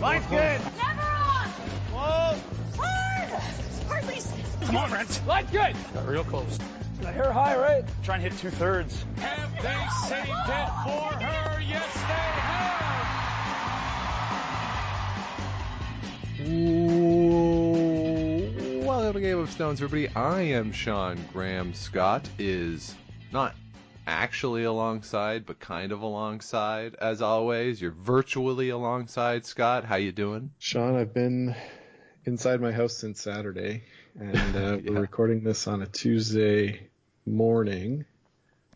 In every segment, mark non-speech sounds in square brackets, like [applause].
Line's good. Never on. Whoa. Hard. Hardly. Come on, Brent. Line's good. Got real close. The hair high, right? Try and hit two thirds. Have they saved it for her? Yes, they have. Ooh, Welcome to Game of Stones, everybody. I am Sean Graham. Scott is not actually alongside, but kind of alongside, as always. You're virtually alongside, Scott. How you doing? Sean, I've been inside my house since Saturday, and uh, [laughs] Yeah. we're recording this on a Tuesday morning,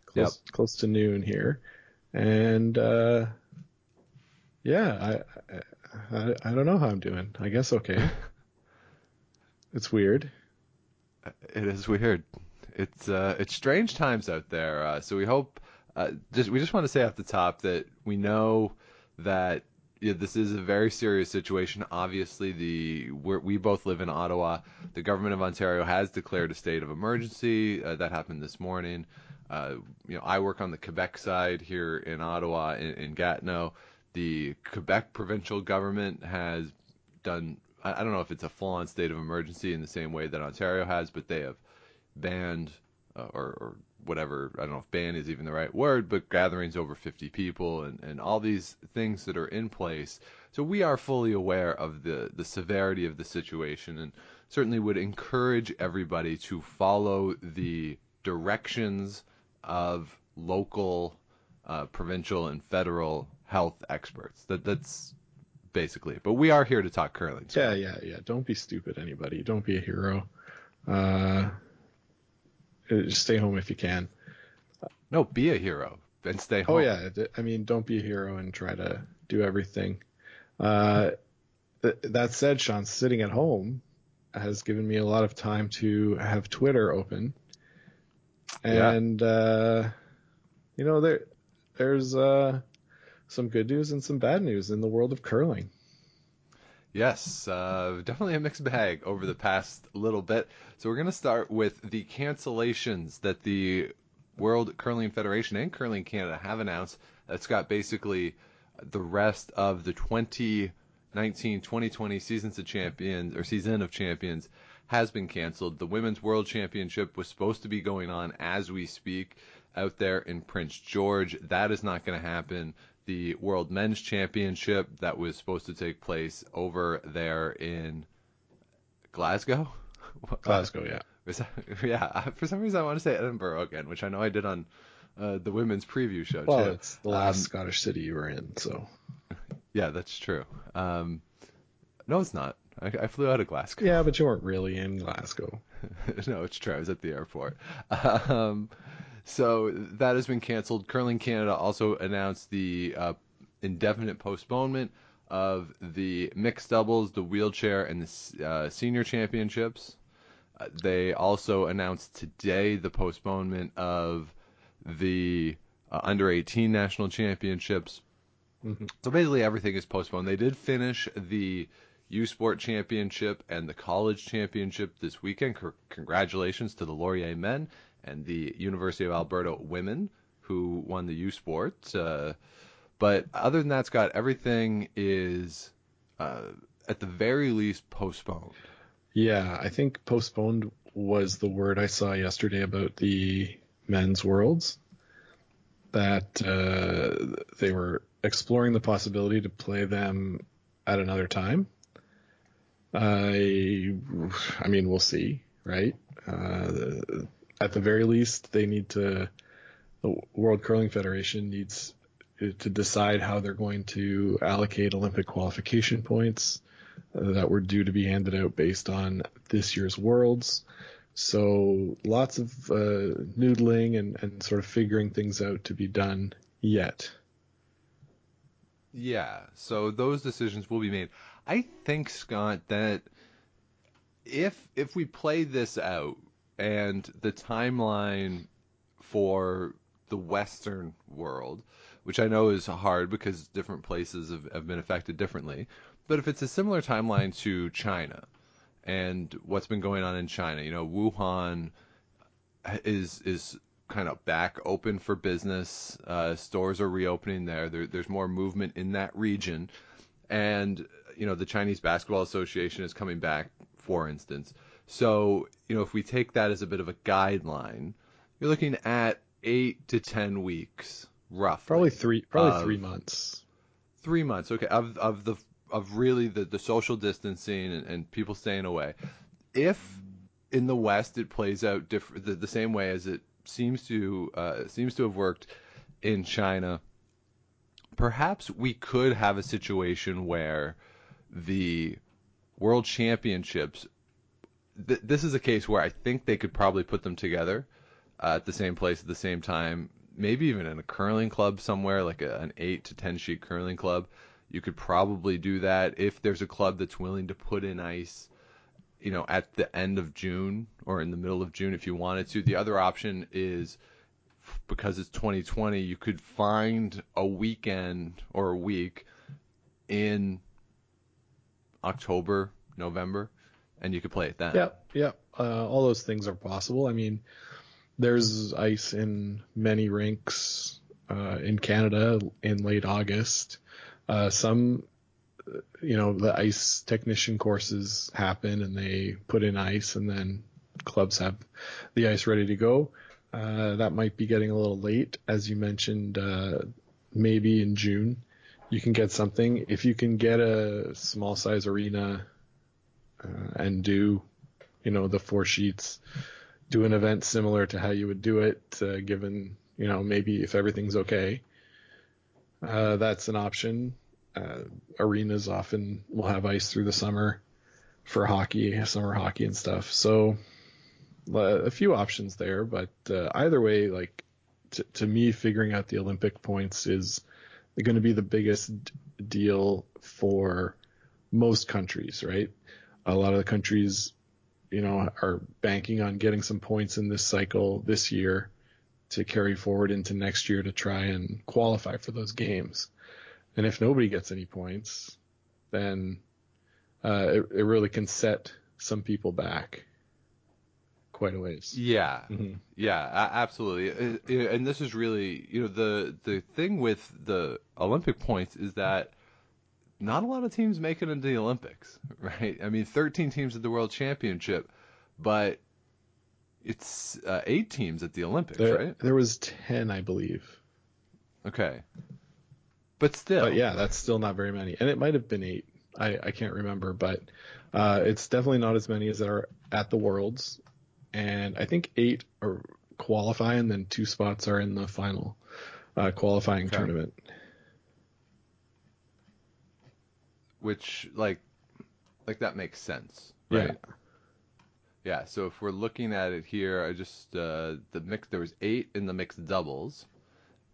close, close to noon here, and uh, yeah, I, I I don't know how I'm doing. I guess okay. [laughs] it's weird. It is weird. It's uh, it's strange times out there. Uh, so we hope. Uh, just we just want to say off the top that we know that yeah, this is a very serious situation. Obviously, the we both live in Ottawa. The government of Ontario has declared a state of emergency. Uh, that happened this morning. Uh, you know, I work on the Quebec side here in Ottawa, in, in Gatineau. The Quebec provincial government has done. I I don't know if it's a full-on state of emergency in the same way that Ontario has, but they have banned uh, or, or whatever. I don't know if ban is even the right word, but gatherings over 50 people and, and all these things that are in place. So we are fully aware of the, the severity of the situation and certainly would encourage everybody to follow the directions of local, uh, provincial, and federal health experts. That that's basically. it. But we are here to talk curling. so- Yeah, yeah, yeah. Don't be stupid, anybody. Don't be a hero. Uh, just stay home if you can. No, be a hero and stay home. Oh yeah, I mean, don't be a hero and try to do everything. Uh, th- that said, Sean, sitting at home has given me a lot of time to have Twitter open, Yeah. and uh, you know there there's uh, some good news and some bad news in the world of curling. Yes, uh, definitely a mixed bag over the past little bit. So we're going to start with the cancellations that the World Curling Federation and Curling Canada have announced. That's got basically the rest of the 2019-2020 seasons of champions or season of champions has been canceled. The Women's World Championship was supposed to be going on as we speak out there in Prince George. That is not going to happen. The World Men's Championship that was supposed to take place over there in Glasgow. [laughs] Glasgow, yeah. That- [laughs] yeah, for some reason I want to say Edinburgh again, which I know I did on uh, the women's preview show Well, too. it's the last Um, Scottish city you were in, so [laughs] Yeah, that's true. Um, no, it's not. I, I flew out of Glasgow. yeah, but you weren't really in Glasgow. no, it's true. I was at the airport. Um, so that has been canceled. Curling Canada also announced the uh, indefinite postponement of the mixed doubles, the wheelchair, and the uh, senior championships. Uh, they also announced today the postponement of the uh, under 18 national championships. So basically, everything is postponed. They did finish the U Sport Championship and the College Championship this weekend. C- congratulations to the Laurier men and the University of Alberta women who won the U Sport. Uh, but other than that, Scott, everything is uh, at the very least postponed. Yeah, I think postponed was the word I saw yesterday about the men's worlds. That uh, they were exploring the possibility to play them at another time. I, I mean, we'll see, right? Uh, at the very least, they need to. The World Curling Federation needs to decide how they're going to allocate Olympic qualification points uh, that were due to be handed out based on this year's Worlds. So lots of uh, noodling and, and sort of figuring things out to be done yet. Yeah, so those decisions will be made. I think Scott that if if we play this out and the timeline for the Western world, which I know is hard because different places have, have been affected differently, but if it's a similar timeline to China and what's been going on in China, you know, Wuhan is is kind of back open for business. Uh, stores are reopening there. there. There's more movement in that region, and you know, the Chinese Basketball Association is coming back, for instance. So, you know, if we take that as a bit of a guideline, you're looking at eight to ten weeks, roughly. Probably three, probably Of- three months. three months okay of of the of really the the social distancing and, and people staying away if in the west it plays out different the, the same way as it seems to uh, seems to have worked in china perhaps we could have a situation where the world championships th- this is a case where i think they could probably put them together uh, at the same place at the same time, maybe even in a curling club somewhere, like a, an eight to ten sheet curling club. You could probably do that if there's a club that's willing to put in ice, you know, at the end of June or in the middle of June if you wanted to. The other option is because it's 2020, you could find a weekend or a week in October, November, and you could play it then. Yeah, yeah. Uh, all those things are possible. I mean, there's ice in many rinks uh, in Canada in late August. Uh, some, uh, you know, the ice technician courses happen and they put in ice, and then clubs have the ice ready to go. Uh, that might be getting a little late, as you mentioned. Uh, maybe in June, you can get something. If you can get a small size arena and do you know the four sheets do an event similar to how you would do it uh, given you know maybe if everything's okay. Uh, that's an option. Uh, arenas often will have ice through the summer for hockey summer hockey and stuff. So uh, a few options there but uh, either way like t- to me figuring out the olympic points is going to be the biggest d- deal for most countries right a lot of the countries, you know, are banking on getting some points in this cycle this year to carry forward into next year to try and qualify for those games. And if nobody gets any points, then uh, it, it really can set some people back quite a ways. Yeah, Mhm. yeah, absolutely. Uh, uh, And this is really, you know, the the thing with the Olympic points is that not a lot of teams make it into the Olympics, [laughs] right? I mean, 13 teams at the World Championship, but it's uh, eight teams at the Olympics, There, right? there was 10, I believe. Okay, but still, But yeah, that's still not very many. And it might have been eight. I, I can't remember, but uh, it's definitely not as many as that are at the Worlds. And I think eight are qualify, and then two spots are in the final uh, qualifying Okay. tournament. Which like like that makes sense, right? Yeah. So if we're looking at it here, I just uh, the mix there was eight in the mixed doubles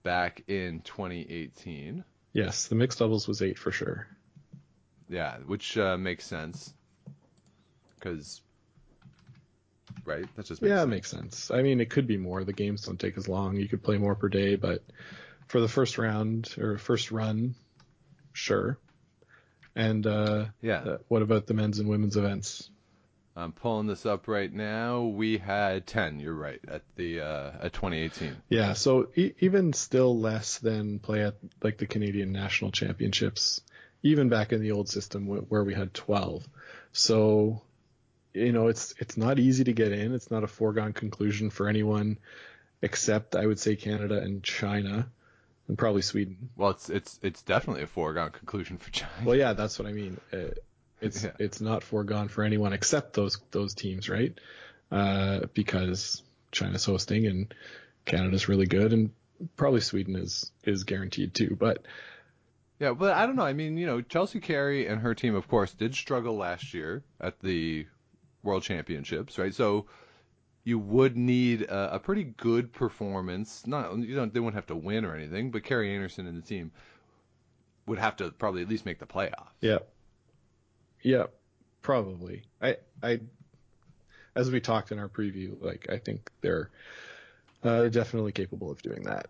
back in 2018. Yes, the mixed doubles was eight for sure. Yeah, which uh, makes sense because right that just makes yeah, it sense. makes sense. I mean, it could be more. The games don't take as long. You could play more per day, but for the first round or first run, sure. And uh, yeah. uh, what about the men's and women's events? I'm pulling this up right now. We had 10. You're right at the uh, at 2018. Yeah, so e- even still less than play at like the Canadian National Championships, even back in the old system wh- where we had 12. So, you know, it's it's not easy to get in. It's not a foregone conclusion for anyone except I would say Canada and China and probably Sweden. Well, it's it's it's definitely a foregone conclusion for China. Well, yeah, that's what I mean. Uh, it's Yeah. it's not foregone for anyone except those those teams, right? Uh, because China's hosting and Canada's really good, and probably Sweden is is guaranteed too. But Yeah, but I don't know. I mean, you know, Chelsea Carey and her team, of course, did struggle last year at the World Championships, right? So you would need a, a pretty good performance. Not you don't they wouldn't have to win or anything, but Kerri Einarson and the team would have to probably at least make the playoffs. yeah, yeah, probably. I I as we talked in our preview, like I think they're uh, definitely capable of doing that.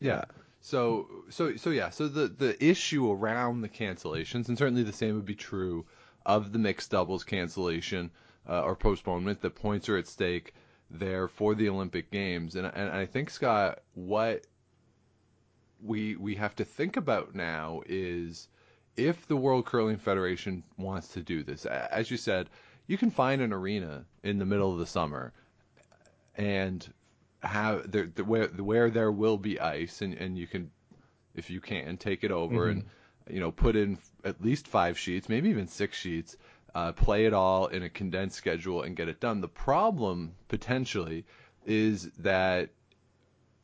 Yeah. So so so yeah. So the the issue around the cancellations, and certainly the same would be true of the mixed doubles cancellation uh, or postponement. The points are at stake there for the Olympic Games, and and I think Scott, what we we have to think about now is if the World Curling Federation wants to do this, as you said, you can find an arena in the middle of the summer and have there the, where where there will be ice and and you can if you can take it over mm-hmm. and you know put in at least five sheets maybe even six sheets uh, play it all in a condensed schedule and get it done the problem potentially is that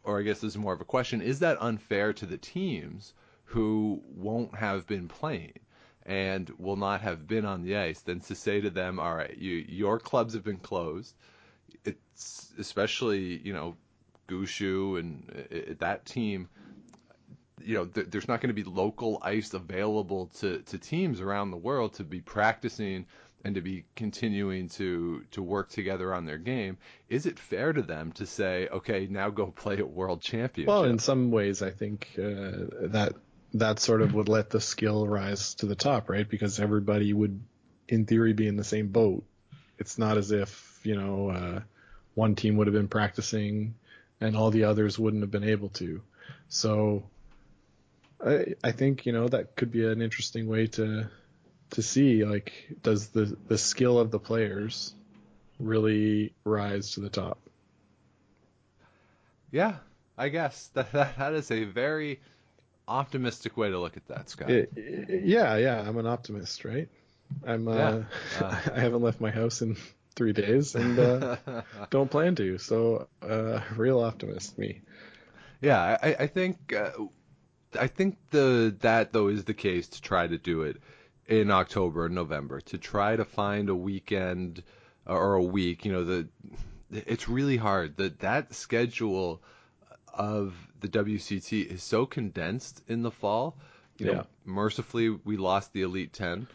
or i guess this is more of a question is that unfair to the teams who won't have been playing and will not have been on the ice than to say to them all right you your clubs have been closed it's especially you know Gushue and uh, that team. You know, th- there's not going to be local ice available to, to teams around the world to be practicing and to be continuing to to work together on their game. Is it fair to them to say, okay, now go [laughs] play at World Championship? Well, in some ways, I think uh, that that sort of would let the skill rise to the top, right? Because everybody would, in theory, be in the same boat. It's not as if you know. Uh, one team would have been practicing and all the others wouldn't have been able to. So I I think, you know, that could be an interesting way to to see like does the the skill of the players really rise to the top. Yeah, I guess [laughs] that that, that is a very optimistic way to look at that, Scott. It, yeah, yeah, I'm an optimist, right? I'm uh, yeah. [laughs] uh I haven't left my house in three days and uh, [laughs] don't plan to. So, uh, real optimist, me. Yeah, I, I think uh, I think the that though is the case to try to do it in October and November to try to find a weekend or a week. You know, the it's really hard. That that schedule of the WCT is so condensed in the fall. You know, yeah. mercifully we lost the Elite Ten.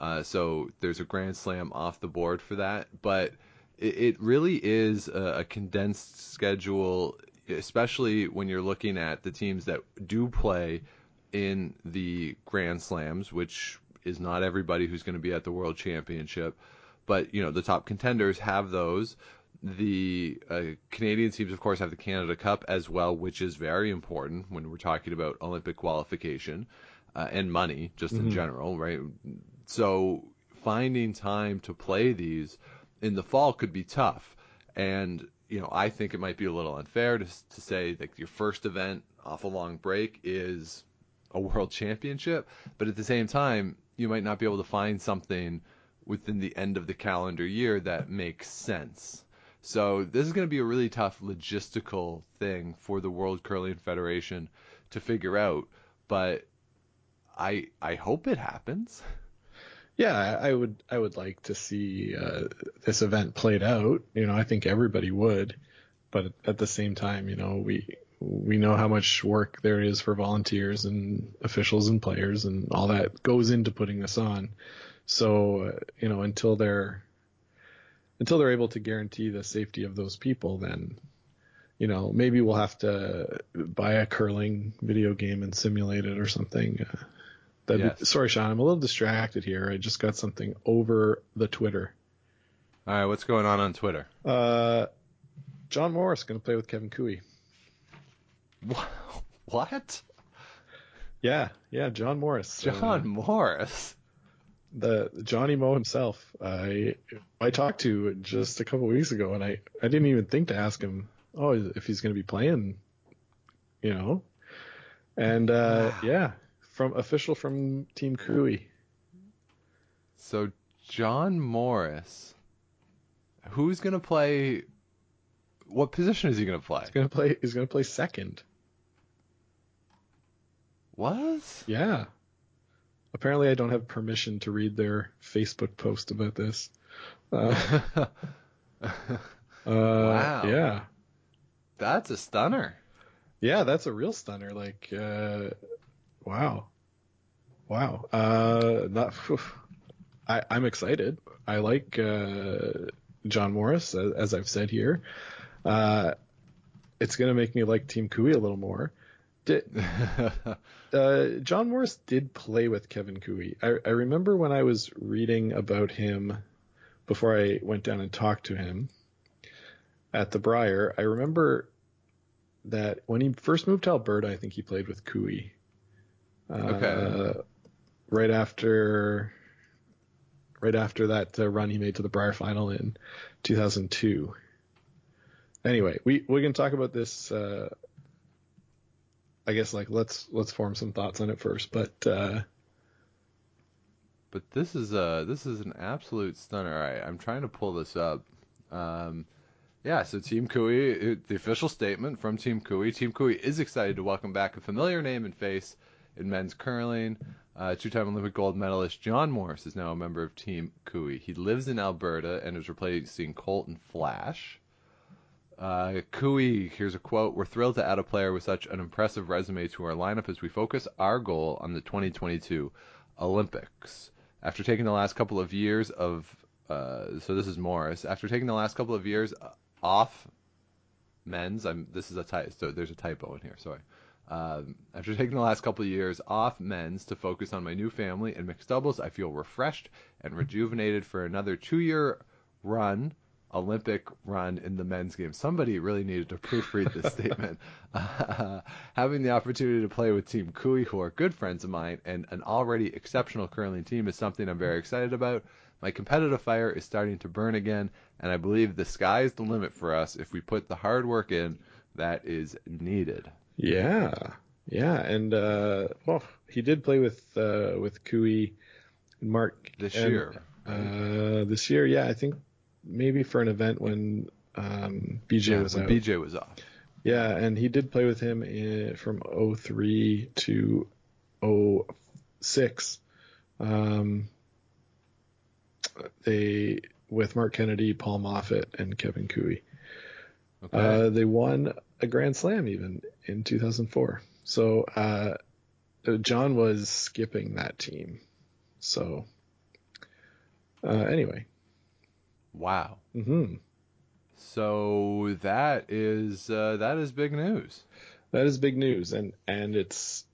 Uh, so there's a Grand Slam off the board for that. But it, really is a condensed schedule, especially when you're looking at the teams that do play in the Grand Slams, which is not everybody who's going to be at the World Championship. But, you know, the top contenders have those. The uh, Canadian teams, of course, have the Canada Cup as well, which is very important when we're talking about Olympic qualification uh, and money, just mm-hmm. in general, right? So finding time to play these in the fall could be tough. And, you know, I think it might be a little unfair to, to say that your first event off a long break is a world championship. But at the same time, you might not be able to find something within the end of the calendar year that makes sense. So this is going to be a really tough logistical thing for the World Curling Federation to figure out. But I I hope it happens. [laughs] Yeah, I would I would like to see uh, this event played out. You know, I think everybody would, but at the same time, you know, we we know how much work there is for volunteers and officials and players and all that goes into putting this on. So, uh, you know, until they're until they're able to guarantee the safety of those people, then you know, maybe we'll have to buy a curling video game and simulate it or something. Uh, yes. be, sorry, Sean, I'm a little distracted here. I just got something over the Twitter. All right, what's going on on Twitter? Uh, John Morris going to play with Kevin Koe. [laughs] What? Yeah, yeah, John Morris. John uh, Morris. The Johnny Mo himself. I I talked to just a couple weeks ago, and I I didn't even think to ask him, oh, if he's going to be playing, you know. And uh, yeah, from official from Team Koe. So John Morris, who's gonna play? What position is he gonna play? He's gonna play. He's gonna play second. What? Yeah. Apparently, I don't have permission to read their Facebook post about this. Uh, [laughs] uh, wow. Yeah. That's a stunner. Yeah, that's a real stunner. Like, uh, Wow. Wow. Uh, not. I, I'm excited. I like uh, John Morris, as I've said here. Uh, it's going to make me like Team Koe a little more. Did, [laughs] uh, John Morris did play with Kevin Koe. I, I remember when I was reading about him before I went down and talked to him at the Brier. I remember that when he first moved to Alberta, I think he played with Koe. Okay. Uh, right after right after that uh, run he made to the Brier final in 2002. Anyway, we we can talk about this. Uh, I guess like let's let's form some thoughts on it first, but uh, But this is a this is an absolute stunner. All right, I'm trying to pull this up. Um, yeah, so Team Koe, the official statement from Team Koe. Team Koe is excited to welcome back a familiar name and face in men's curling. Uh, two-time Olympic gold medalist John Morris is now a member of Team Koe. He lives in Alberta and is replacing Colton Flasch. Uh, here's a quote. We're thrilled to add a player with such an impressive resume to our lineup as we focus our goal on the 2022 Olympics. After taking the last couple of years of, uh, so this is Morris. After taking the last couple of years off men's, I'm this is a typo. So there's a typo in here. Sorry. Um, after [laughs] taking the last couple of years off men's to focus on my new family and mixed doubles, I feel refreshed and rejuvenated for another two-year run, Olympic run in the men's game. Somebody really needed to [laughs] proofread this statement. Uh, [laughs] having the opportunity to play with Team Koe, who are good friends of mine, and an already exceptional curling team is something I'm very excited about. My competitive fire is starting to burn again, and I believe the sky is the limit for us if we put the hard work in that is needed. Yeah, yeah, and uh, well, he did play with uh, with and Mark This and, year, Uh, this year, yeah, I think maybe for an event when um, BJ Yeah, was when out. BJ was off. Yeah, and he did play with him in, from 03 to 06. Um, they with Mark Kennedy, Paul Moffat, and Kevin Koe. Okay. Uh, they won Grand Slam even in 2004. So uh, John was skipping that team. So uh, anyway, wow. Mm-hmm. So that is uh, that is big news. that is big news, and and it's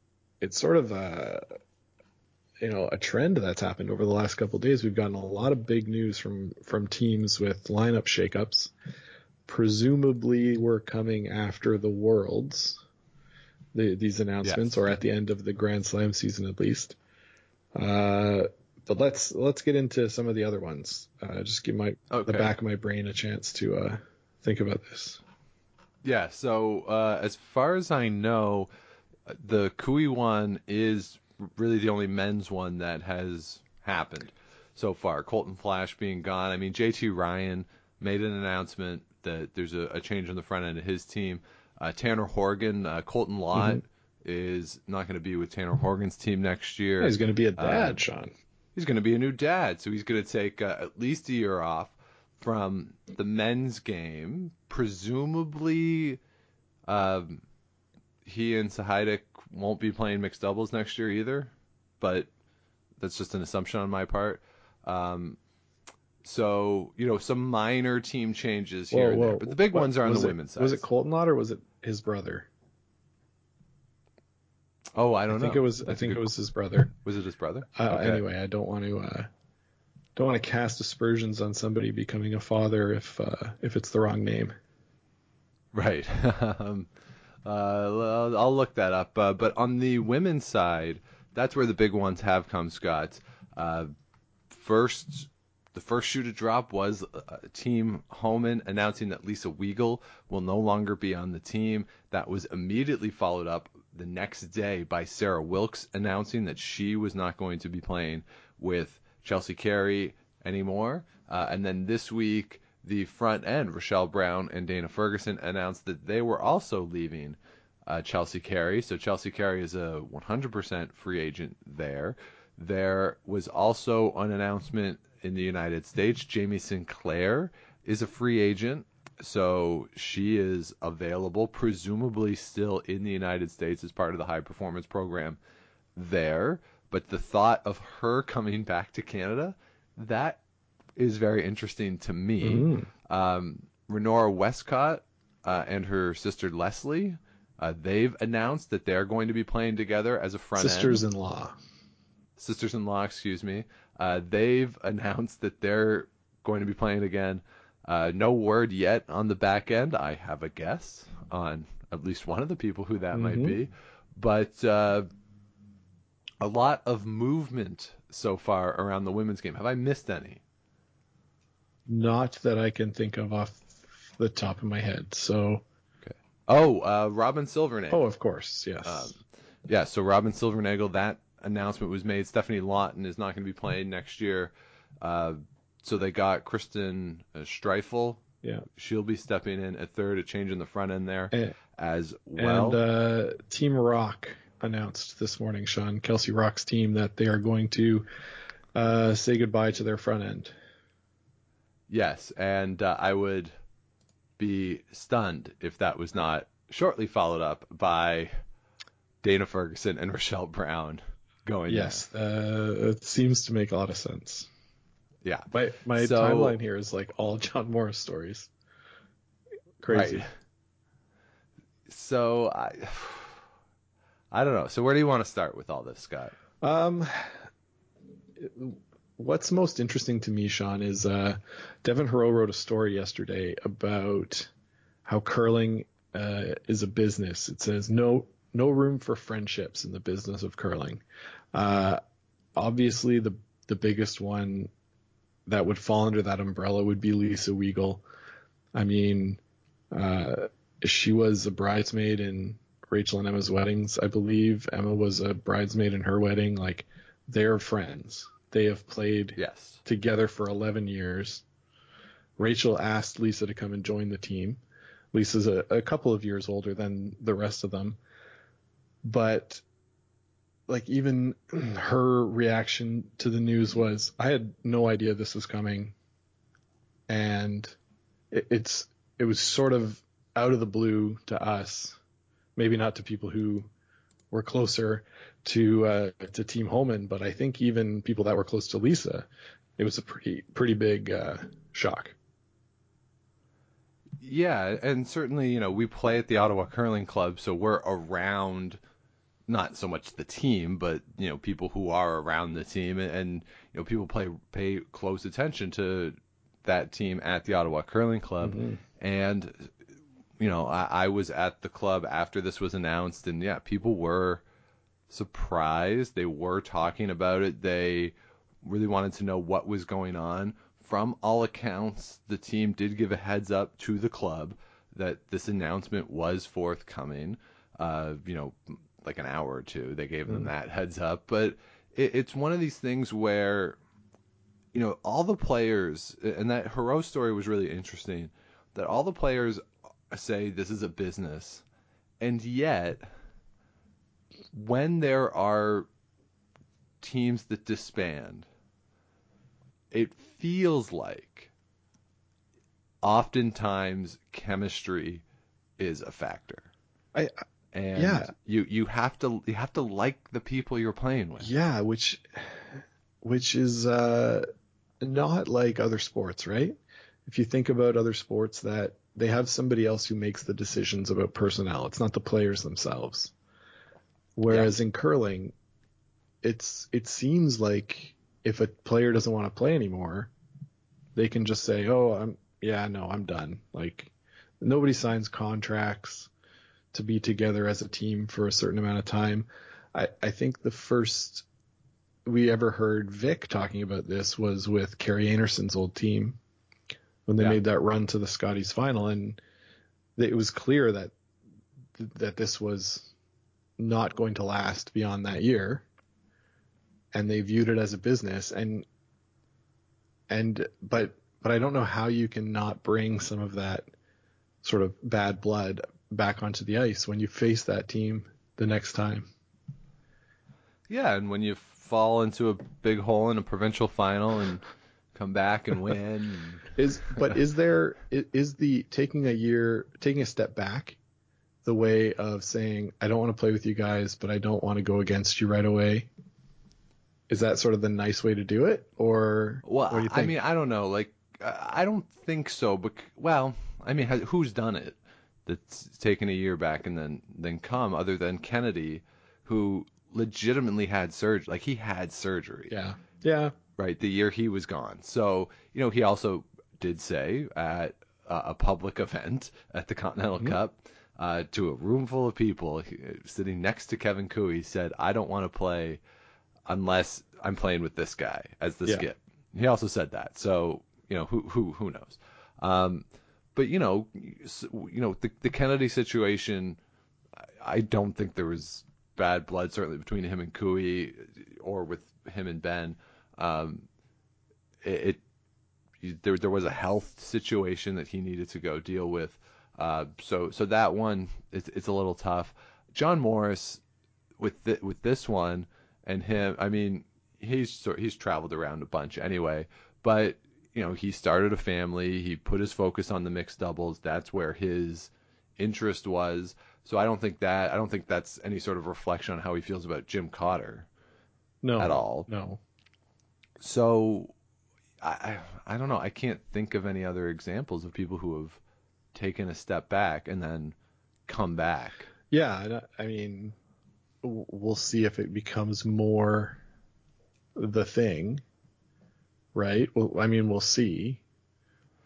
it's sort of a you know a trend that's happened over the last couple of days. We've gotten a lot of big news from from teams with lineup shakeups. Presumably, we're coming after the Worlds. The, these announcements, Yes. or at the end of the Grand Slam season at least. Uh, but let's let's get into some of the other ones. Uh, just give my Okay. the back of my brain a chance to uh, think about this. Yeah. So uh, as far as I know, the Koe one is really the only men's one that has happened so far. Colton Flasch being gone. I mean, JT Ryan made an announcement that there's a, a change on the front end of his team. Uh, Tanner Horgan, uh, Colton Lott is not going to be with Tanner Horgan's team next year. He's going to be a dad, Uh, Sean. he's going to be a new dad, so he's going to take uh, at least a year off from the men's game. Presumably, um, he and Sahaidak won't be playing mixed doubles next year either, but that's just an assumption on my part. Um, so you know, some minor team changes here and there, but the big What- ones are on the it- women's side. Was it Colton Lott or was it his brother? Oh, I don't I think it was. I That's a think good- it was his brother. [laughs] Was it his brother? Uh, Okay. Anyway, I don't want to. Uh, don't want to cast aspersions on somebody becoming a father if uh, if it's the wrong name. Right. [laughs] um, uh, I'll I'll look that up. Uh, but on the women's side, that's where the big ones have come, Scott. Uh, first, the first shoe to drop was uh, Team Homan announcing that Lisa Weagle will no longer be on the team. That was immediately followed up the next day by Sarah Wilkes announcing that she was not going to be playing with Chelsea Carey anymore. Uh, and then this week, the front end, Rachelle Brown and Dana Ferguson, announced that they were also leaving uh, Chelsea Carey. So Chelsea Carey is a 100% free agent there. There was also an announcement in the United States. Jamie Sinclair is a free agent. So she is available, presumably still in the United States as part of the high performance program there. But the thought of her coming back to Canada, that is very interesting to me. Mm. Um, Renora Westcott uh, and her sister Leslie, uh, they've announced that they're going to be playing together as a front end Sisters-in-law. sisters-in-law, excuse me, uh, they've announced that they're going to be playing again. Uh, no word yet on the back end. I have a guess on at least one of the people who that might Mhm. be, but uh, a lot of movement so far around the women's game. Have I missed any? Not that I can think of off the top of my head. So, Oh, uh, Robyn Silvernagle. oh, of course, yes. Um, yeah, so Robyn Silvernagle, that announcement was made. Stephanie Lawton is not going to be playing next year. Uh, so they got Kristen uh, Streifel. yeah. She'll be stepping in at third, a change in the front end there And, as well. and uh, Team Rocque announced this morning, Sean Kelsey Rocque's team, that they are going to uh, say goodbye to their front end. yes, and uh, I would be stunned if that was not shortly followed up by Dana Ferguson and Rachelle Brown going. Yes, uh, it seems to make a lot of sense. Yeah. My my So- timeline here is like all [laughs] John Morris stories. Crazy. Right. So I, I don't know. So where do you want to start with all this, Scott? Um, what's most interesting to me, Sean, is uh, Devin Heroux wrote a story yesterday about how curling uh, is a business. It says no no room for friendships in the business of curling. Uh, obviously, the the biggest one that would fall under that umbrella would be Lisa Weagle. I mean, uh, she was a bridesmaid in Rachel and Emma's weddings, I believe. Emma was a bridesmaid in her wedding. Like, they're friends. They have played Yes. together for 11 years. Rachel asked Lisa to come and join the team. Lisa's a, a couple of years older than the rest of them. But, like, even [clears throat] her reaction to the news was, I had no idea this was coming. And it, it's, it was sort of out of the blue to us. Maybe not to people who were closer to uh, to Team Homan, but I think even people that were close to Lisa, it was a pretty pretty big uh, shock. Yeah, and certainly, you know, we play at the Ottawa Curling Club, so we're around not so much the team, but you know, people who are around the team, and, and you know, people play pay close attention to that team at the Ottawa Curling Club, and you know, I, I was at the club after this was announced, and yeah, people were surprised. They were talking about it. They really wanted to know what was going on. From all accounts, the team did give a heads up to the club that this announcement was forthcoming. Uh, you know, like an hour or two, they gave them mm-hmm. that heads up. But it, it's one of these things where, you know, all the players, and that Heroux story was really interesting, that all the players say this is a business, and yet when there are teams that disband, it feels like oftentimes chemistry is a factor. I And Yeah. you you have to you have to like the people you're playing with. yeah, which which is uh, not like other sports, right? If you think about other sports that they have somebody else who makes the decisions about personnel, it's not the players themselves. Whereas in curling, it's it seems like if a player doesn't want to play anymore, they can just say, "Oh, I'm yeah, no, I'm done." Like nobody signs contracts to be together as a team for a certain amount of time. I I think the first we ever heard Vic talking about this was with Kerri Einarson's old team when they Yeah. made that run to the Scotties final, and it was clear that that this was not going to last beyond that year, and they viewed it as a business. And and but but I don't know how you can not bring some of that sort of bad blood back onto the ice when you face that team the next time. Yeah, and when you fall into a big hole in a provincial final and come back and win, Is but is there is the taking a year taking a step back the way of saying I don't want to play with you guys but I don't want to go against you right away? Is that sort of the nice way to do it or well, what do you I mean, I don't know. Like, I I don't think so. But well, I mean, has, who's done it? That's taken a year back and then then come, other than Kennedy, who legitimately had surgery. Like he had surgery. yeah. Yeah. right? The year he was gone. So, you know, he also did say at uh, a public event at the Continental Mm-hmm. Cup uh, to a room full of people he- sitting next to Kevin Koe, he said, I don't want to play unless I'm playing with this guy as the Yeah. skip. He also said that. So, you know, who who who knows. Um, but you know, you know, the the Kennedy situation I- don't think there was bad blood certainly between him and Koe or with him and Ben. Um, it, it there there was a health situation that he needed to go deal with. Uh, so so that one it's it's a little tough. John Morris with th- with this one and him, I mean, he's he's traveled around a bunch anyway, but you know, he started a family, he put his focus on the mixed doubles, that's where his interest was. So I don't think that I don't think that's any sort of reflection on how he feels about Jim Cotter. No, At all. No. So I I don't know, I can't think of any other examples of people who have taken a step back and then come back. Yeah, I mean, we'll see if it becomes more the thing, right? Well, I mean, we'll see,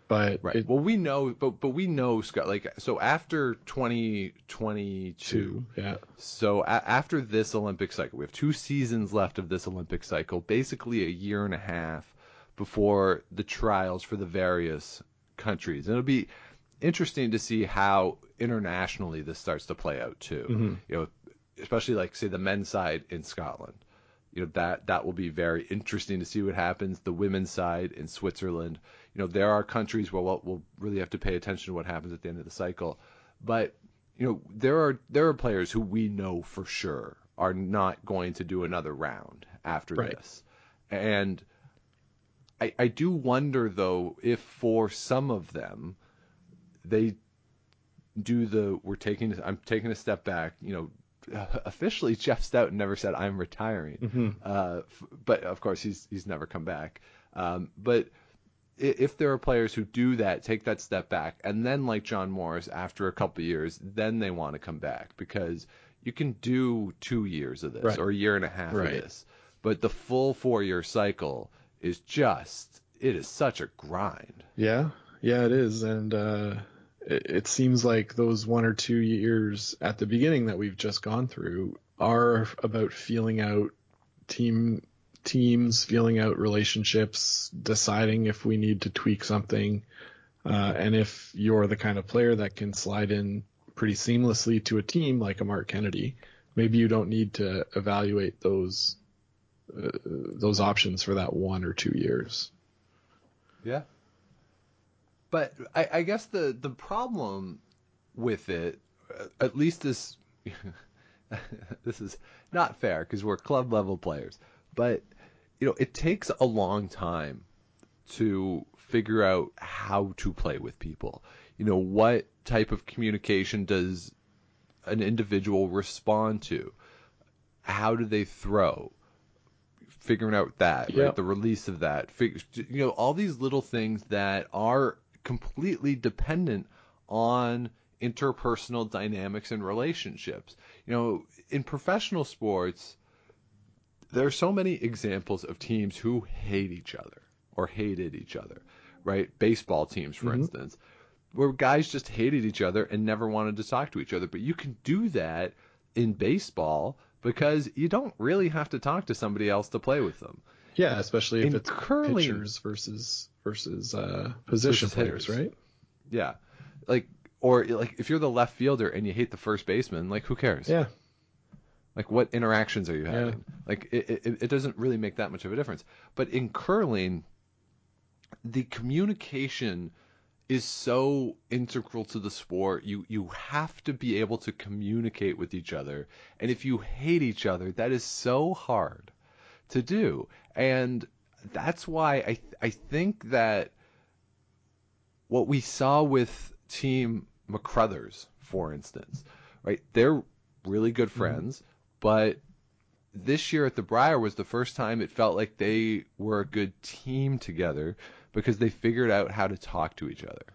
but Right. it, well, we know, but but we know Scott. Like so, after 2022, too, yeah, so a- after this Olympic cycle, we have two seasons left of this Olympic cycle, basically a year and a half before the trials for the various countries. And it'll be interesting to see how internationally this starts to play out too. Mhm. You know, especially like say the men's side in Scotland. You know that that will be very interesting to see what happens. The women's side in Switzerland. You know there are countries where we'll, we'll really have to pay attention to what happens at the end of the cycle. But you know there are there are players who we know for sure are not going to do another round after Right. this, and I I do wonder though if for some of them they do the we're taking I'm taking a step back. You know, [laughs] officially Jeff Stoughton never said I'm retiring, Mhm. uh, f- but of course he's he's never come back. Um, but if there are players who do that, take that step back, and then like John Morris, after a couple years, then they want to come back because you can do two years of this Right. or a year and a half Right. of this, but the full four year cycle is just it is such a grind. yeah, yeah, it is, and uh, it, it seems like those one or two years at the beginning that we've just gone through are about feeling out team teams, feeling out relationships, deciding if we need to tweak something, uh, and if you're the kind of player that can slide in pretty seamlessly to a team like a Mark Kennedy, maybe you don't need to evaluate those uh, those options for that one or two years. Yeah. But I, I guess the the problem with it, at least this, [laughs] this is not fair because we're club level players. But you know, it takes a long time to figure out how to play with people. You know, what type of communication does an individual respond to? How do they throw? Figuring out that, Yeah. right? The release of that. Fig- you know, all these little things that are completely dependent on interpersonal dynamics and relationships. You know, in professional sports, there are so many examples of teams who hate each other or hated each other, right? Baseball teams, for mm-hmm. instance, where guys just hated each other and never wanted to talk to each other. But you can do that in baseball because you don't really have to talk to somebody else to play with them. Yeah, especially if In it's curling- pitchers versus versus uh, position Versus players, hitters. right? Yeah. Like, or like if you're the left fielder and you hate the first baseman, like who cares? Yeah, Like, what interactions are you having? Like, it, it, it doesn't really make that much of a difference. But in curling, the communication is so integral to the sport. You you have to be able to communicate with each other, and if you hate each other, that is so hard to do. And that's why I I think that what we saw with Team Carruthers, for instance, right? They're really good mm-hmm. friends, but this year at the Brier was the first time it felt like they were a good team together because they figured out how to talk to each other.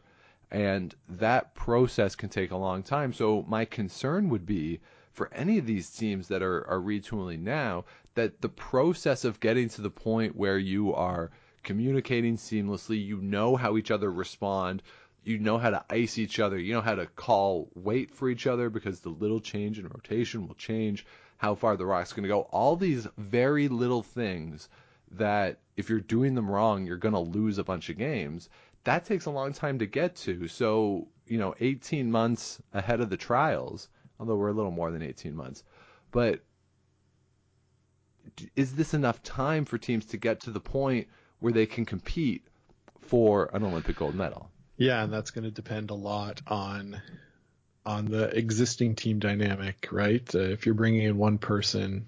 And that process can take a long time. So my concern would be for any of these teams that are, are retooling now, that the process of getting to the point where you are communicating seamlessly, you know how each other respond, you know how to ice each other, you know how to call wait for each other because the little change in rotation will change. how far the Rock's going to go. All these very little things that if you're doing them wrong, you're going to lose a bunch of games. That takes a long time to get to. So, you know, 18 months ahead of the trials, although we're a little more than 18 months. But is this enough time for teams to get to the point where they can compete for an Olympic gold medal? Yeah, and that's going to depend a lot on on the existing team dynamic, right? Uh, if you're bringing in one person,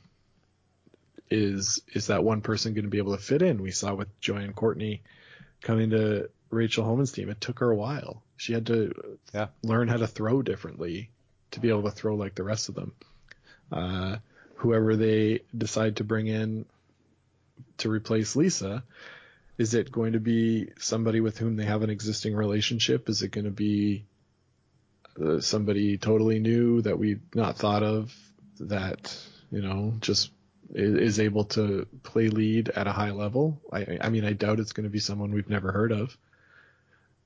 is is that one person going to be able to fit in? We saw with Joanne Courtney coming to Rachel Homan's team. It took her a while. She had to yeah. learn how to throw differently to be able to throw like the rest of them. Uh, whoever they decide to bring in to replace Lisa, is it going to be somebody with whom they have an existing relationship? Is it going to be uh, somebody totally new that we've not thought of that, you know, just is, able to play lead at a high level? I, I mean, I doubt it's going to be someone we've never heard of.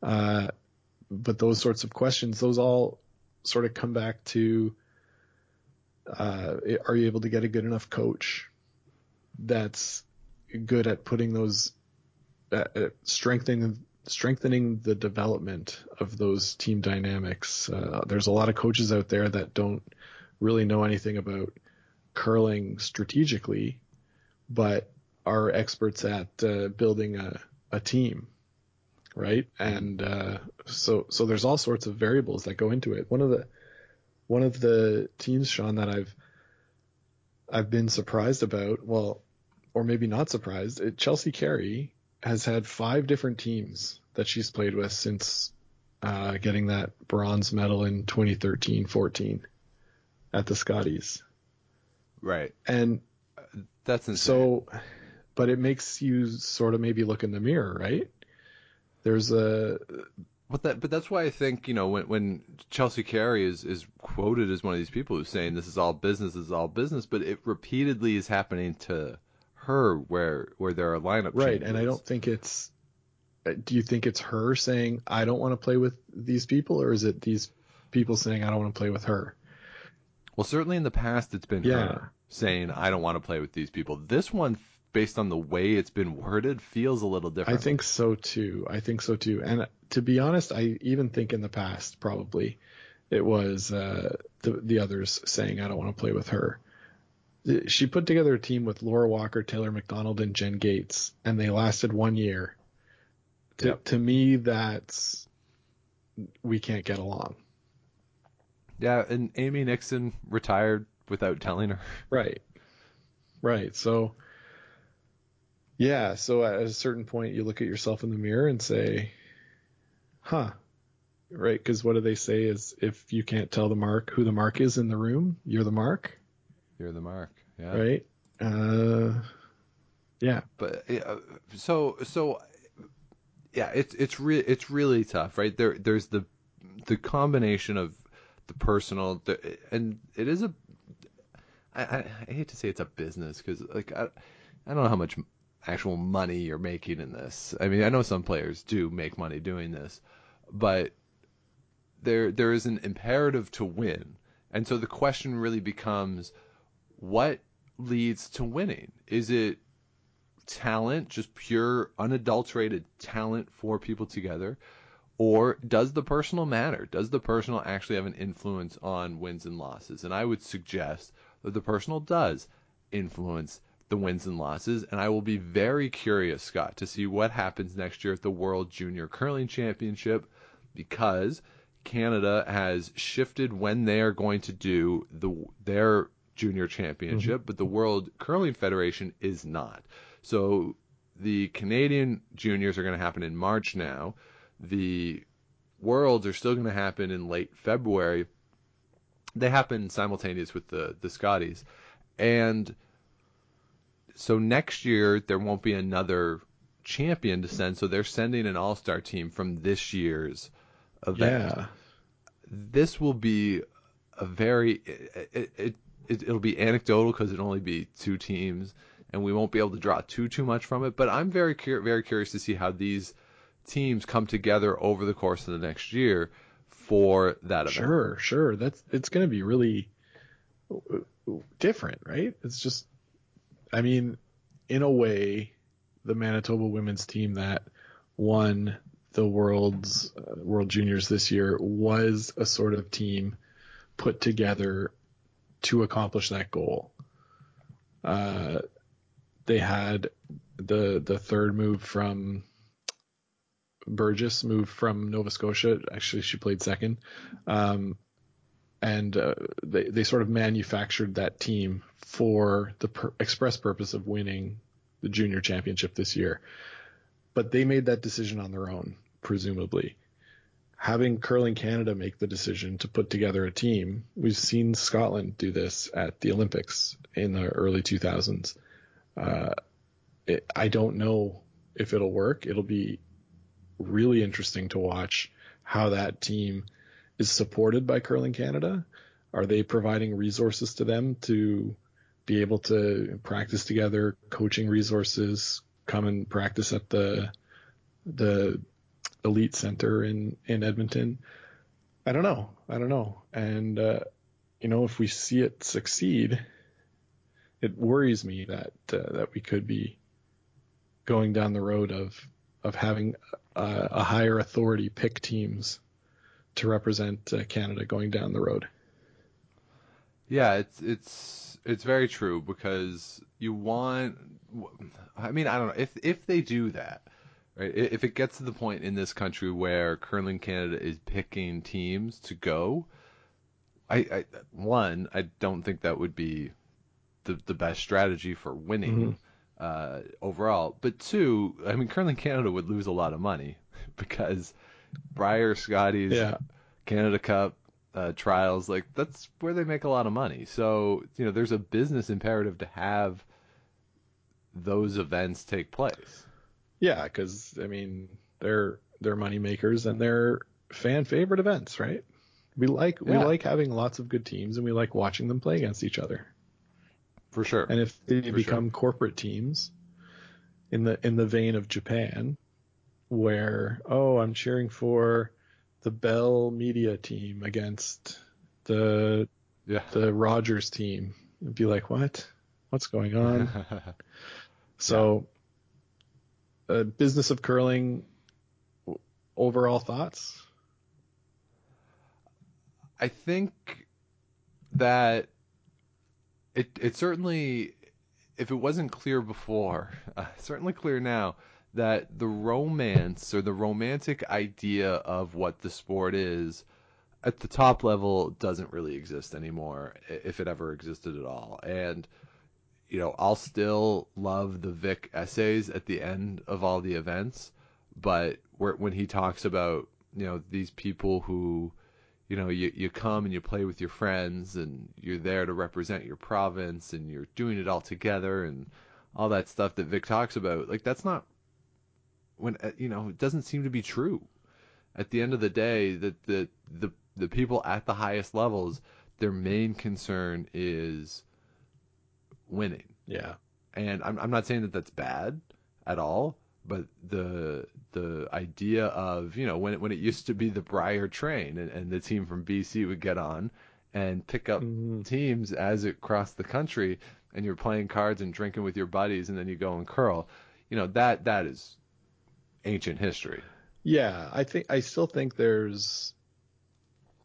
Uh, but those sorts of questions, those all sort of come back to uh, are you able to get a good enough coach that's good at putting those uh, uh, strengthening strengthening the development of those team dynamics. Uh, there's a lot of coaches out there that don't really know anything about curling strategically, but are experts at uh, building a, a team, right? And uh, so so there's all sorts of variables that go into it. One of the one of the teams, Sean, that I've I've been surprised about, well, or maybe not surprised, it, Chelsea Carey has had five different teams that she's played with since uh, getting that bronze medal in 2013-14 at the Scotties. Right. And that's insane. so, but it makes you sort of maybe look in the mirror, right? There's a but that, but that's why I think you know when when Chelsea Carey is is quoted as one of these people who's saying this is all business, this is all business, but it repeatedly is happening to her where where there are lineup right, changes. and I don't think it's. uh, Do you think it's her saying I don't want to play with these people, or is it these people saying I don't want to play with her? Well, certainly in the past it's been Yeah. her saying I don't want to play with these people. This one, based on the way it's been worded, feels a little different. I think so too. I think so too. And to be honest, I even think in the past probably it was uh, the the others saying I don't want to play with her. She put together a team with Laura Walker, Taylor McDonald, and Jen Gates, and they lasted one year. To, Yep. to me, that's we can't get along. Yeah, and Amy Nixon retired without telling her. Right. Right. So, yeah. So at a certain point, you look at yourself in the mirror and say, huh. Right. Because what do they say is if you can't tell the mark who the mark is in the room, you're the mark. You're the mark. Yeah. Right. Uh, yeah. but uh, so so yeah it's it's re- it's really tough right there there's the the combination of the personal the, and it is a I, I, I hate to say it's a business because like I, I don't know how much actual money you're making in this i mean i know some players do make money doing this but there there is an imperative to win and so the question really becomes what leads to winning is it talent, just pure unadulterated talent for people together? Or does the personal matter? Does the personal actually have an influence on wins and losses? And I would suggest that the personal does influence the wins and losses. And I will be very curious, Scott, to see what happens next year at the World Junior Curling Championship because Canada has shifted when they are going to do the their junior championship, mm-hmm. but the World Curling Federation is not. So the Canadian juniors are going to happen in March now. The worlds are still going to happen in late February. They happen simultaneous with the the Scotties, and so next year there won't be another champion to send. So they're sending an all star team from this year's event. Yeah. This will be a very it, it, it it'll be anecdotal because it'll only be two teams and we won't be able to draw too too much from it. But I'm very cur- very curious to see how these teams come together over the course of the next year for that event. Sure. Sure. That's, it's going to be really, different, right? It's just, I mean, in a way, the Manitoba women's team that won the world's uh, World Juniors this year was a sort of team put together to accomplish that goal. Uh, they had the the third move from Burgess moved from Nova Scotia. Actually, she played second. Um, and uh, they they sort of manufactured that team for the per- express purpose of winning the junior championship this year. But they made that decision on their own, presumably. Having Curling Canada make the decision to put together a team, we've seen Scotland do this at the Olympics in the early 2000s. Uh, it, I don't know if it'll work. It'll be really interesting to watch how that team is supported by Curling Canada. Are they providing resources to them to be able to practice together, coaching resources, come and practice at the the elite center in in Edmonton? I don't know. I don't know. And uh, you know, if we see it succeed, it worries me that uh, that we could be going down the road of of having a, a higher authority pick teams to represent uh, Canada going down the road. Yeah, it's it's it's very true because you want. I mean, I don't know if if they do that, right? If it gets to the point in this country where curling Canada is picking teams to go, I, I one I don't think that would be the the best strategy for winning. Uh, overall, but two, I mean, Curling Canada would lose a lot of money [laughs] because Brier Scotties, Yeah. Canada Cup uh, trials, like that's where they make a lot of money. So you know, there's a business imperative to have those events take place. Yeah, because I mean they're they're money makers and they're fan favorite events, right? We like we like having lots of good teams and we like watching them play against each other. For sure. And if they For become corporate teams in the in the vein of Japan, where oh I'm cheering for the Bell Media team against the yeah. the Rogers team, it'd be like what? What's going on? [laughs] So, uh, business of curling. Overall thoughts? I think that it it certainly, if it wasn't clear before, uh, [laughs] certainly clear now that the romance or the romantic idea of what the sport is at the top level doesn't really exist anymore, if it ever existed at all. And you know, I'll still love the Vic essays at the end of all the events, but where, when he talks about you know these people who you know you, you come and you play with your friends and you're there to represent your province and you're doing it all together and all that stuff that Vic talks about like that's not when uh, you know it doesn't seem to be true at the end of the day that the the the people at the highest levels their main concern is winning Yeah. and I'm I'm not saying that that's bad at all, but the the idea of you know when it, when it used to be the Brier train and, and the team from BC would get on and pick up Mhm. teams as it crossed the country, and you're playing cards and drinking with your buddies, and then you go and curl, you know that that is ancient history. Yeah, I think I still think there's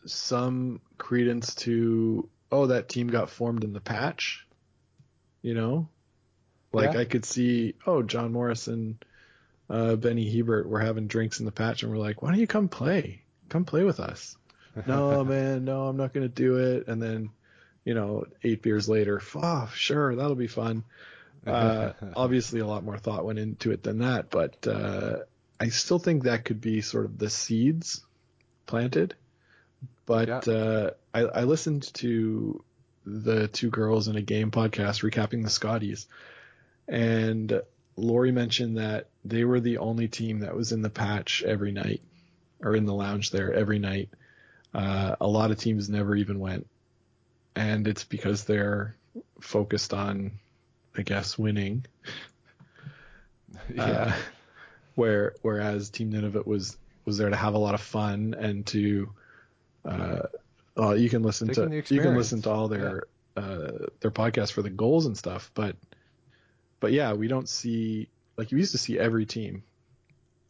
some credence to oh that team got formed in the patch. You know? Like Yeah. I could see oh John Morris and uh, Benny Hebert were having drinks in the patch and we're like, why don't you come play? Come play with us. [laughs] no man, no, I'm not gonna do it. And then, you know, eight beers later, oh sure, that'll be fun. Uh, [laughs] obviously, a lot more thought went into it than that, but uh, I still think that could be sort of the seeds planted. But Yeah. uh, I, I listened to the two girls in a game podcast recapping the Scotties, and Lori mentioned that they were the only team that was in the patch every night, or in the lounge there every night. Uh, a lot of teams never even went, and it's because they're focused on, I guess, winning. [laughs] yeah. Uh, where whereas Team Nunavut was was there to have a lot of fun and to uh, uh you can listen Taking to you can listen to all their uh, their podcast for the goals and stuff, but but yeah, we don't see like we used to see every team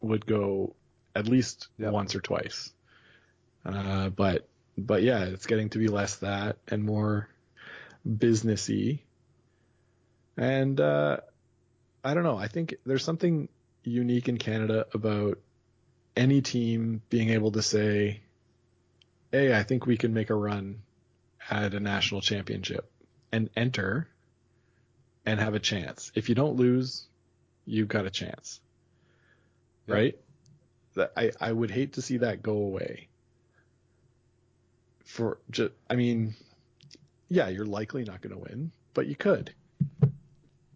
would go at least Yep. once or twice. Uh, but but yeah, it's getting to be less that and more businessy. And uh, I don't know. I think there's something unique in Canada about any team being able to say, "Hey, I think we can make a run at a national championship and enter and have a chance. If you don't lose, you've got a chance." Yeah. Right? That I I would hate to see that go away. For just, I mean, yeah, you're likely not going to win, but you could.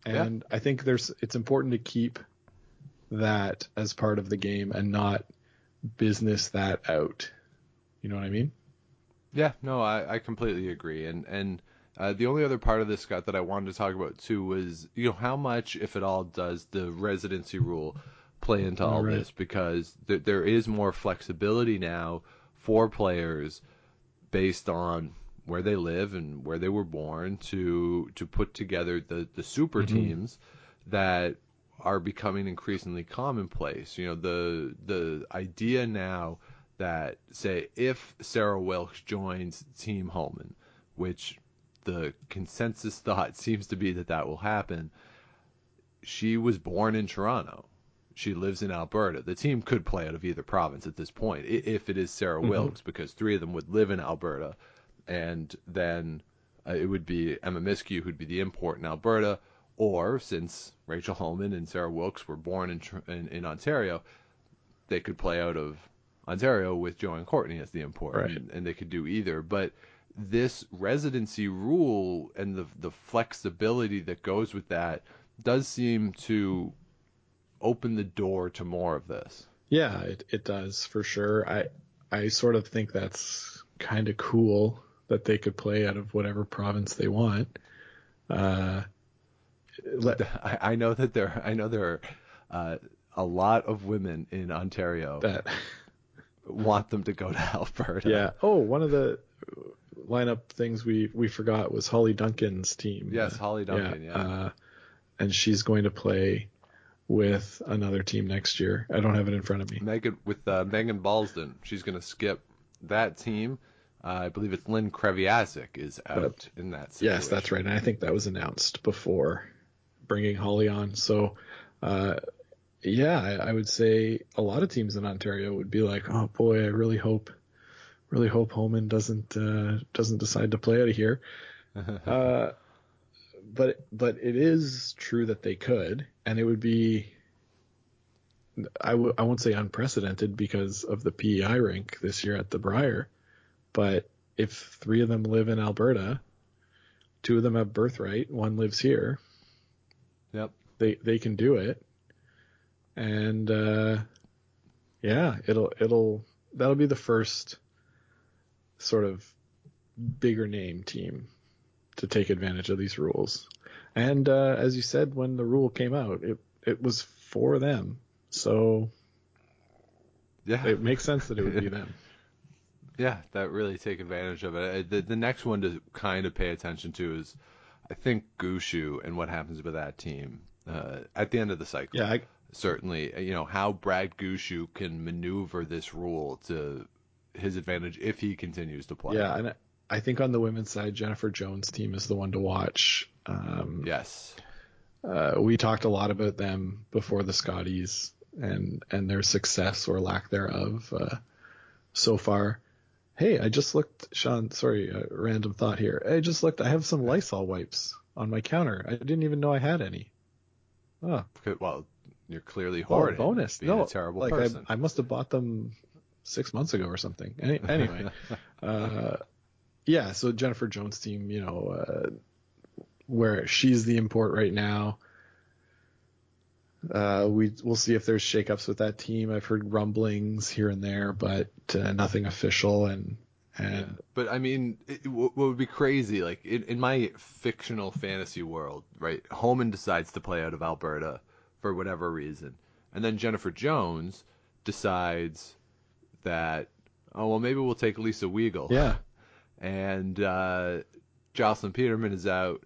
Yeah. And I think there's it's important to keep that as part of the game and not business that out. You know what I mean? Yeah, no, I, I completely agree. And and uh, the only other part of this, Scott, that I wanted to talk about too was you know how much, if at all, does the residency rule play into all Right. this? Because th- there is more flexibility now for players based on where they live and where they were born to to put together the the super teams that are becoming increasingly commonplace. You know, the the idea now that say if Sarah Wilkes joins Team Homan, which the consensus thought [laughs] seems to be that that will happen. She was born in Toronto. She lives in Alberta. The team could play out of either province at this point, if it is Sarah Wilkes, because three of them would live in Alberta, and then uh, it would be Emma Miskew who'd be the import in Alberta, or since Rachel Homan and Sarah Wilkes were born in, in, in Ontario, they could play out of Ontario with Joanne Courtney as the import, Right. and, and they could do either. But this residency rule and the the flexibility that goes with that does seem to open the door to more of this. Yeah, it, it does for sure. I I sort of think that's kind of cool that they could play out of whatever province they want. Uh, let, I, I know that there I know there are uh, a lot of women in Ontario that [laughs] want them to go to Alberta. yeah. Oh, one of the lineup things we we forgot was Holly Duncan's team. Yes, Holly Duncan, yeah. Uh, and she's going to play with another team next year. I don't have it in front of me. Megan with uh, Megan Balsdon, she's going to skip that team. Uh, I believe it's Lynn Kreviazuk is out in that. Situation. Yes, that's right. And I think that was announced before bringing Holly on. So, uh, yeah, I, I would say a lot of teams in Ontario would be like, oh boy, I really hope, really hope Homan doesn't uh, doesn't decide to play out of here. [laughs] uh, but but it is true that they could, and it would be. I w- I won't say unprecedented because of the PEI rink this year at the Brier, but if three of them live in Alberta, two of them have birthright, one lives here, Yep. they they can do it, and uh, yeah, it'll it'll that'll be the first sort of bigger name team to take advantage of these rules. And uh, as you said, when the rule came out, it it was for them, so Yeah. it makes sense that it would be them. [laughs] Yeah, that really take advantage of it. Uh, The, the next one to kind of pay attention to is, I think, Gushue and what happens with that team uh, at the end of the cycle. Yeah, I, Certainly, you know, how Brad Gushue can maneuver this rule to his advantage if he continues to play. yeah, and I- I think on the women's side, Jennifer Jones' team is the one to watch. Um, Yes. uh, we talked a lot about them before the Scotties and and their success or lack thereof uh, so far. Hey, I just looked, Sean. Sorry, uh, random thought here. I just looked. I have some Lysol wipes on my counter. I didn't even know I had any. Oh, Well, you're clearly oh hoarding. bonus! Being no, a terrible like I. I must have bought them six months ago or something. Any, anyway, [laughs] uh, yeah. So Jennifer Jones' team, you know, uh, where she's the import right now. Uh, we we'll see if there's shakeups with that team. I've heard rumblings here and there, but uh, nothing official. And and But I mean, it, what what would be crazy, like in, in my fictional fantasy world, right? Homan decides to play out of Alberta for whatever reason, and then Jennifer Jones decides that, oh well, maybe we'll take Lisa Weagle. yeah, and uh, Jocelyn Peterman is out,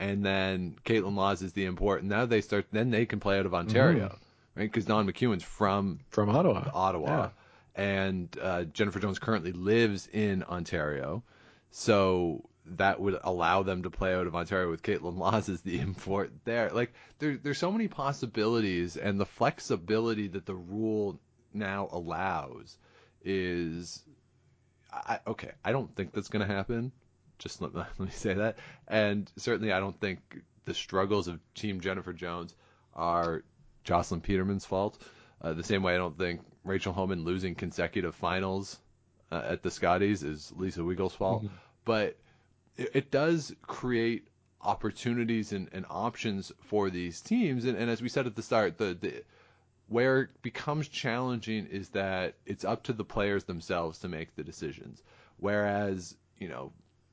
and then Kaitlyn Lawes is the import. And now they start. Then they can play out of Ontario, Mm-hmm. right? Because Dawn McEwen's from From Ottawa. Ottawa, and uh, Jennifer Jones currently lives in Ontario, so that would allow them to play out of Ontario with Kaitlyn Lawes as the [laughs] import there. Like there, there's so many possibilities, and the flexibility that the rule now allows is, I, okay, I don't think that's going to happen. Just let, [laughs] let me say that, and certainly I don't think the struggles of Team Jennifer Jones are Jocelyn Peterman's fault. Uh, the same way I don't think Rachel Homan losing consecutive finals uh, at the Scotties is Lisa Weagle's fault. But it, it does create opportunities and, and options for these teams. And, and as we said at the start, the, the where it becomes challenging is that it's up to the players themselves to make the decisions. Whereas, you know,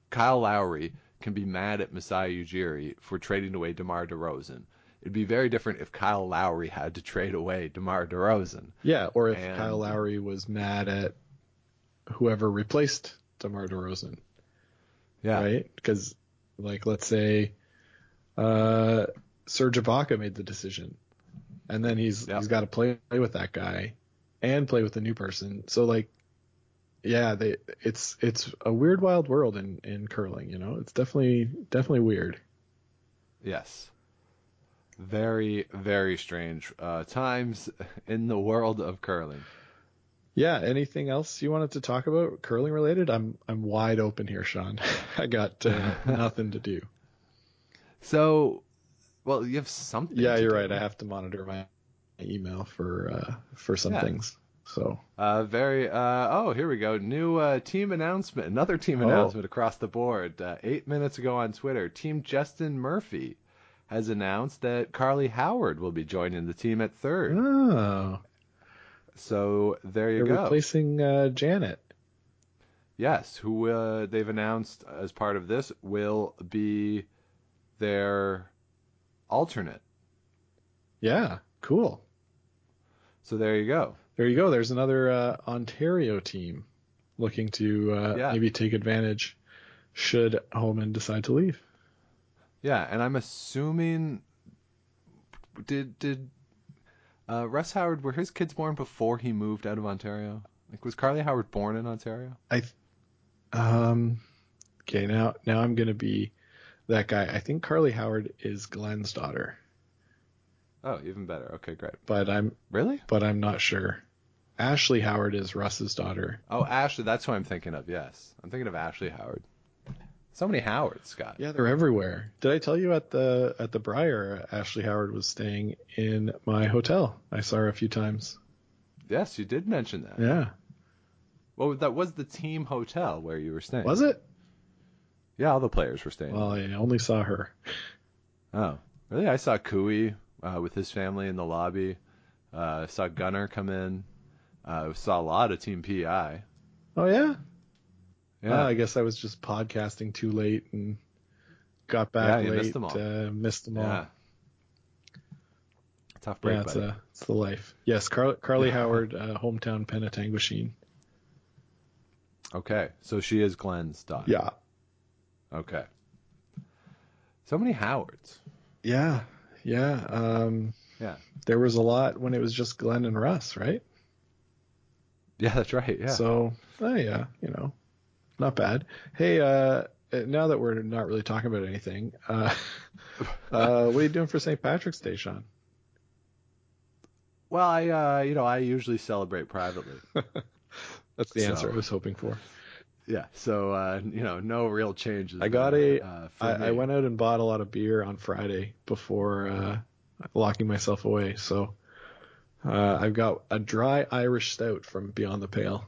Kyle Lowry can be mad at Masai Ujiri for trading away DeMar DeRozan. It'd be very different if Kyle Lowry had to trade away DeMar DeRozan. Yeah, or if And- Kyle Lowry was mad at whoever replaced DeMar DeRozan, Yeah. right? Because, like, let's say uh, Serge Ibaka made the decision, and then he's Yeah. he's got to play with that guy and play with the new person. So, like, yeah, they it's it's a weird, wild world in in curling. You know, it's definitely definitely weird. Yes. Very, very strange uh, times in the world of curling. Yeah. Anything else you wanted to talk about curling related? I'm I'm wide open here, Sean. [laughs] I got uh, [laughs] nothing to do. So, well, you have something. Yeah, you're do. right. I have to monitor my email for uh, for some Yeah. things. So Uh, very. Uh, oh, here we go. New uh, team announcement. Another team Oh. announcement across the board. Uh, eight minutes ago on Twitter, Team Jestyn Murphy has announced that Carly Howard will be joining the team at third. oh, So there you they're go. replacing uh, Janet. Yes, who uh, they've announced as part of this will be their alternate. Yeah, cool. So there you go. There you go. There's another uh, Ontario team looking to uh, Yeah. maybe take advantage should Homan decide to leave. Yeah, and I'm assuming did did uh, Russ Howard were his kids born before he moved out of Ontario? Like was Carly Howard born in Ontario? I um okay now now I'm gonna be that guy. I think Carly Howard is Glenn's daughter, Oh, even better. Okay, great. but I'm Really? but I'm not sure. Ashley Howard is Russ's daughter. Oh, Ashley. That's who I'm thinking of. Yes, I'm thinking of Ashley Howard. So many Howards, Scott. Yeah, they're everywhere. Did I tell you at the at the Brier, Ashley Howard was staying in my hotel. I saw her a few times. Yes, you did mention that. Yeah. Well, that was the team hotel where you were staying. Was it? Yeah, all the players were staying. Well, I only saw her. Oh, really? I saw Cooey uh, with his family in the lobby. Uh, saw Gunner come in. Uh, saw a lot of Team PI. Oh yeah. Yeah, Ah, I guess I was just podcasting too late and got back Yeah, late. missed them all. Uh, missed them all. yeah. Tough break, Yeah, it's, buddy. uh, it's the life. Yes, Car- Carly Howard, uh, hometown Penetanguishene. Okay, so she is Glenn's daughter. Yeah. Okay. So many Howards. Yeah. Yeah. Um, Yeah. there was a lot when it was just Glenn and Russ, right? Yeah, that's right. Yeah. So, oh yeah, you know, not bad. Hey, uh, now that we're not really talking about anything, uh, [laughs] uh, what are you doing for St. Patrick's Day, Sean? well, I uh, you know I usually celebrate privately. [laughs] That's the So- answer I was hoping for. yeah. So uh, you know no real changes. I got a. Uh, I, I went out and bought a lot of beer on Friday before uh, locking myself away. So uh, I've got a dry Irish stout from Beyond the Pale.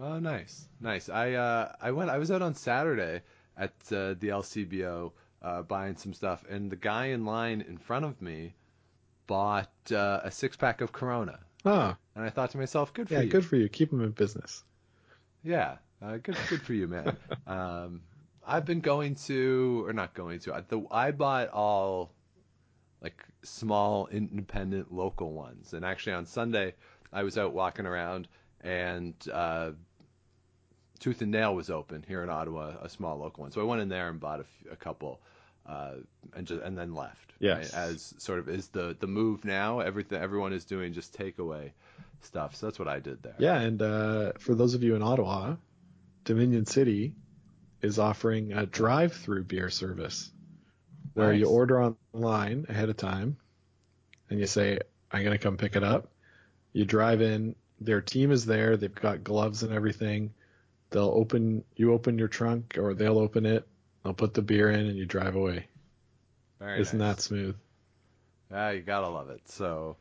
Oh, nice, nice. I uh, I went. I was out on Saturday at uh, the LCBO uh, buying some stuff, and the guy in line in front of me bought uh, a six pack of Corona, Ah, and I thought to myself, "Good for yeah, you." good for you. Keep them in business. Yeah, uh, good, good for you, man. [laughs] um, I've been going to, or not going to. I, the, I bought all like small, independent, local ones, and actually on Sunday I was out walking around, and uh, Tooth and Nail was open here in Ottawa, a small local one. So I went in there and bought a, f- a couple, uh, and just and then left. Yes. right? As sort of is the the move now. Everything everyone is doing just takeaway stuff. So that's what I did there. Yeah, and uh, for those of you in Ottawa, Dominion City is offering a drive-through beer service where you order online ahead of time and you say, I'm going to come pick it up. You drive in, their team is there, they've got gloves and everything. They'll open, you open your trunk or they'll open it, they'll put the beer in and you drive away. Very Isn't nice. that smooth? Yeah, you gotta love it. So,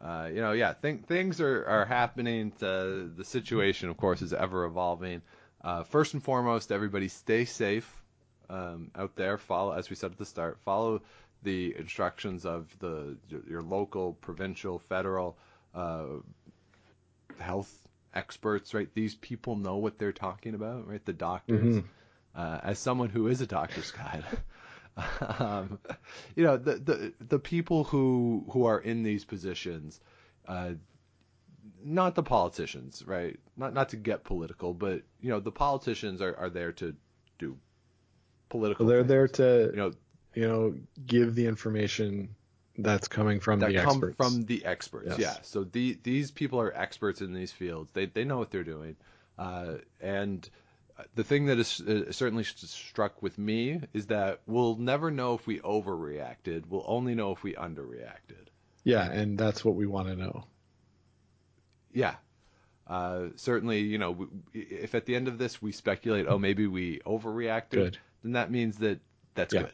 uh, you know, yeah, th- things are, are happening. To, the situation, of course, is ever evolving. Uh, first and foremost, everybody stay safe um, out there. Follow, as we said at the start, follow the instructions of the your local, provincial, federal uh, health experts. Right, these people know what they're talking about. Right, the doctors. Mhm. Uh, as someone who is a doctor, Scott. [laughs] um, you know the, the the people who who are in these positions, uh, not the politicians, right? Not not to get political, but you know the politicians are, are there to do political. So they're things. there to, you know you know, give the information that's coming from that the come experts. from the experts. Yes. Yeah. So the these people are experts in these fields. They they know what they're doing. Uh, and the thing that is uh, certainly struck with me is that we'll never know if we overreacted. We'll only know if we underreacted. Yeah, and that's what we want to know. Yeah. Uh, certainly, you know, if at the end of this we speculate, oh, maybe we overreacted, Good. Then that means that that's Yeah. good.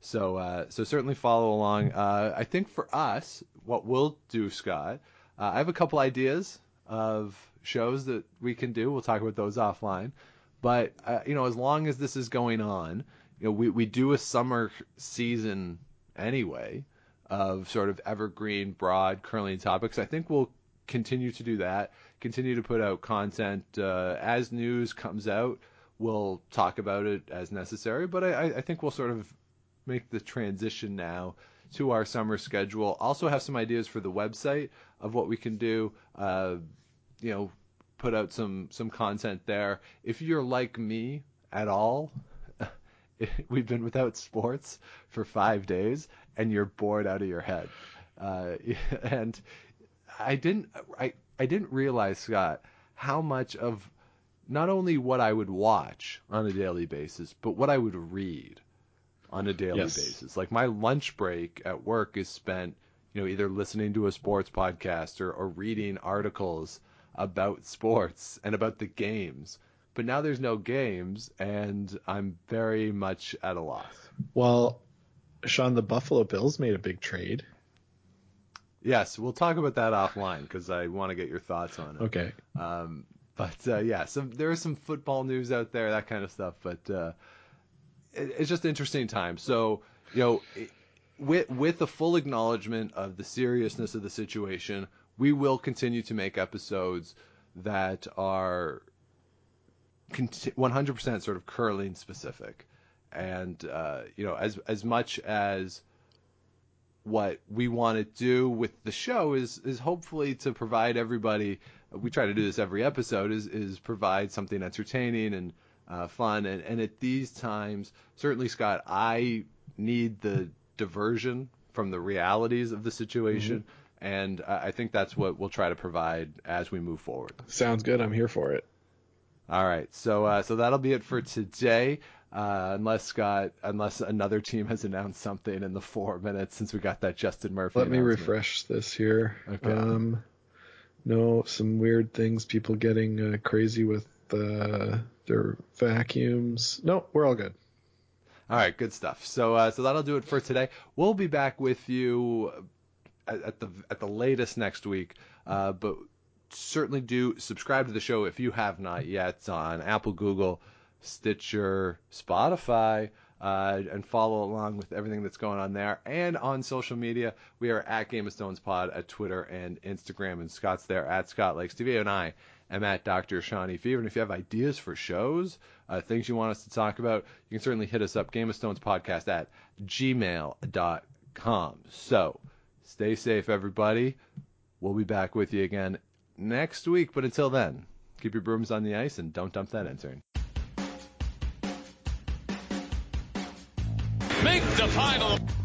So, uh, so certainly follow along. Uh, I think for us, what we'll do, Scott, uh, I have a couple ideas of shows that we can do. We'll talk about those offline. But uh, you know, as long as this is going on, you know, we we do a summer season anyway of sort of evergreen, broad curling topics. I think we'll continue to do that. Continue to put out content uh, as news comes out. We'll talk about it as necessary, but I, I- think we'll sort of make the transition now to our summer schedule. Also have some ideas for the website of what we can do. Uh, you know, put out some some content there. If you're like me at all, [laughs] we've been without sports for five days, and you're bored out of your head. Uh, [laughs] and I didn't I I didn't realize Scott how much of not only what I would watch on a daily basis, but what I would read on a daily Yes. basis. Like my lunch break at work is spent, you know, either listening to a sports podcast or, or reading articles about sports and about the games. But now there's no games, and I'm very much at a loss. Well, Sean, the Buffalo Bills made a big trade. Yes, we'll talk about that offline because I want to get your thoughts on it. Okay. Um, but uh, yeah, some there is some football news out there, that kind of stuff. But uh, it, it's just interesting times. So you know, it- with with the full acknowledgement of the seriousness of the situation, we will continue to make episodes that are 100% sort of curling specific, and uh, you know, as as much as what we want to do with the show is is hopefully to provide everybody we try to do this every episode is is provide something entertaining and uh, fun and and at these times certainly Scott I need the diversion from the realities of the situation and I I think that's what we'll try to provide as we move forward. Sounds good. I'm here for it. All right, so uh, so that'll be it for today. Uh, unless Scott, unless another team has announced something in the four minutes since we got that Jestyn Murphy. Let me refresh this here. Okay. Um, no, some weird things. People getting uh, crazy with uh, their vacuums. No, we're all good. All right, good stuff. So uh, so that'll do it for today. We'll be back with you at, at the at the latest next week. Uh, but certainly do subscribe to the show if you have not yet on Apple, Google, Stitcher, Spotify. Uh, and follow along with everything that's going on there. And on social media, we are at Game of Stones Pod at Twitter and Instagram. And Scott's there at Scott Lakes TV. And I am at Dr. Shawnee Fever. And if you have ideas for shows, uh, things you want us to talk about, you can certainly hit us up, Game of Stones Podcast at gmail.com. So stay safe, everybody. We'll be back with you again next week. But until then, keep your brooms on the ice and don't dump that intern. The final.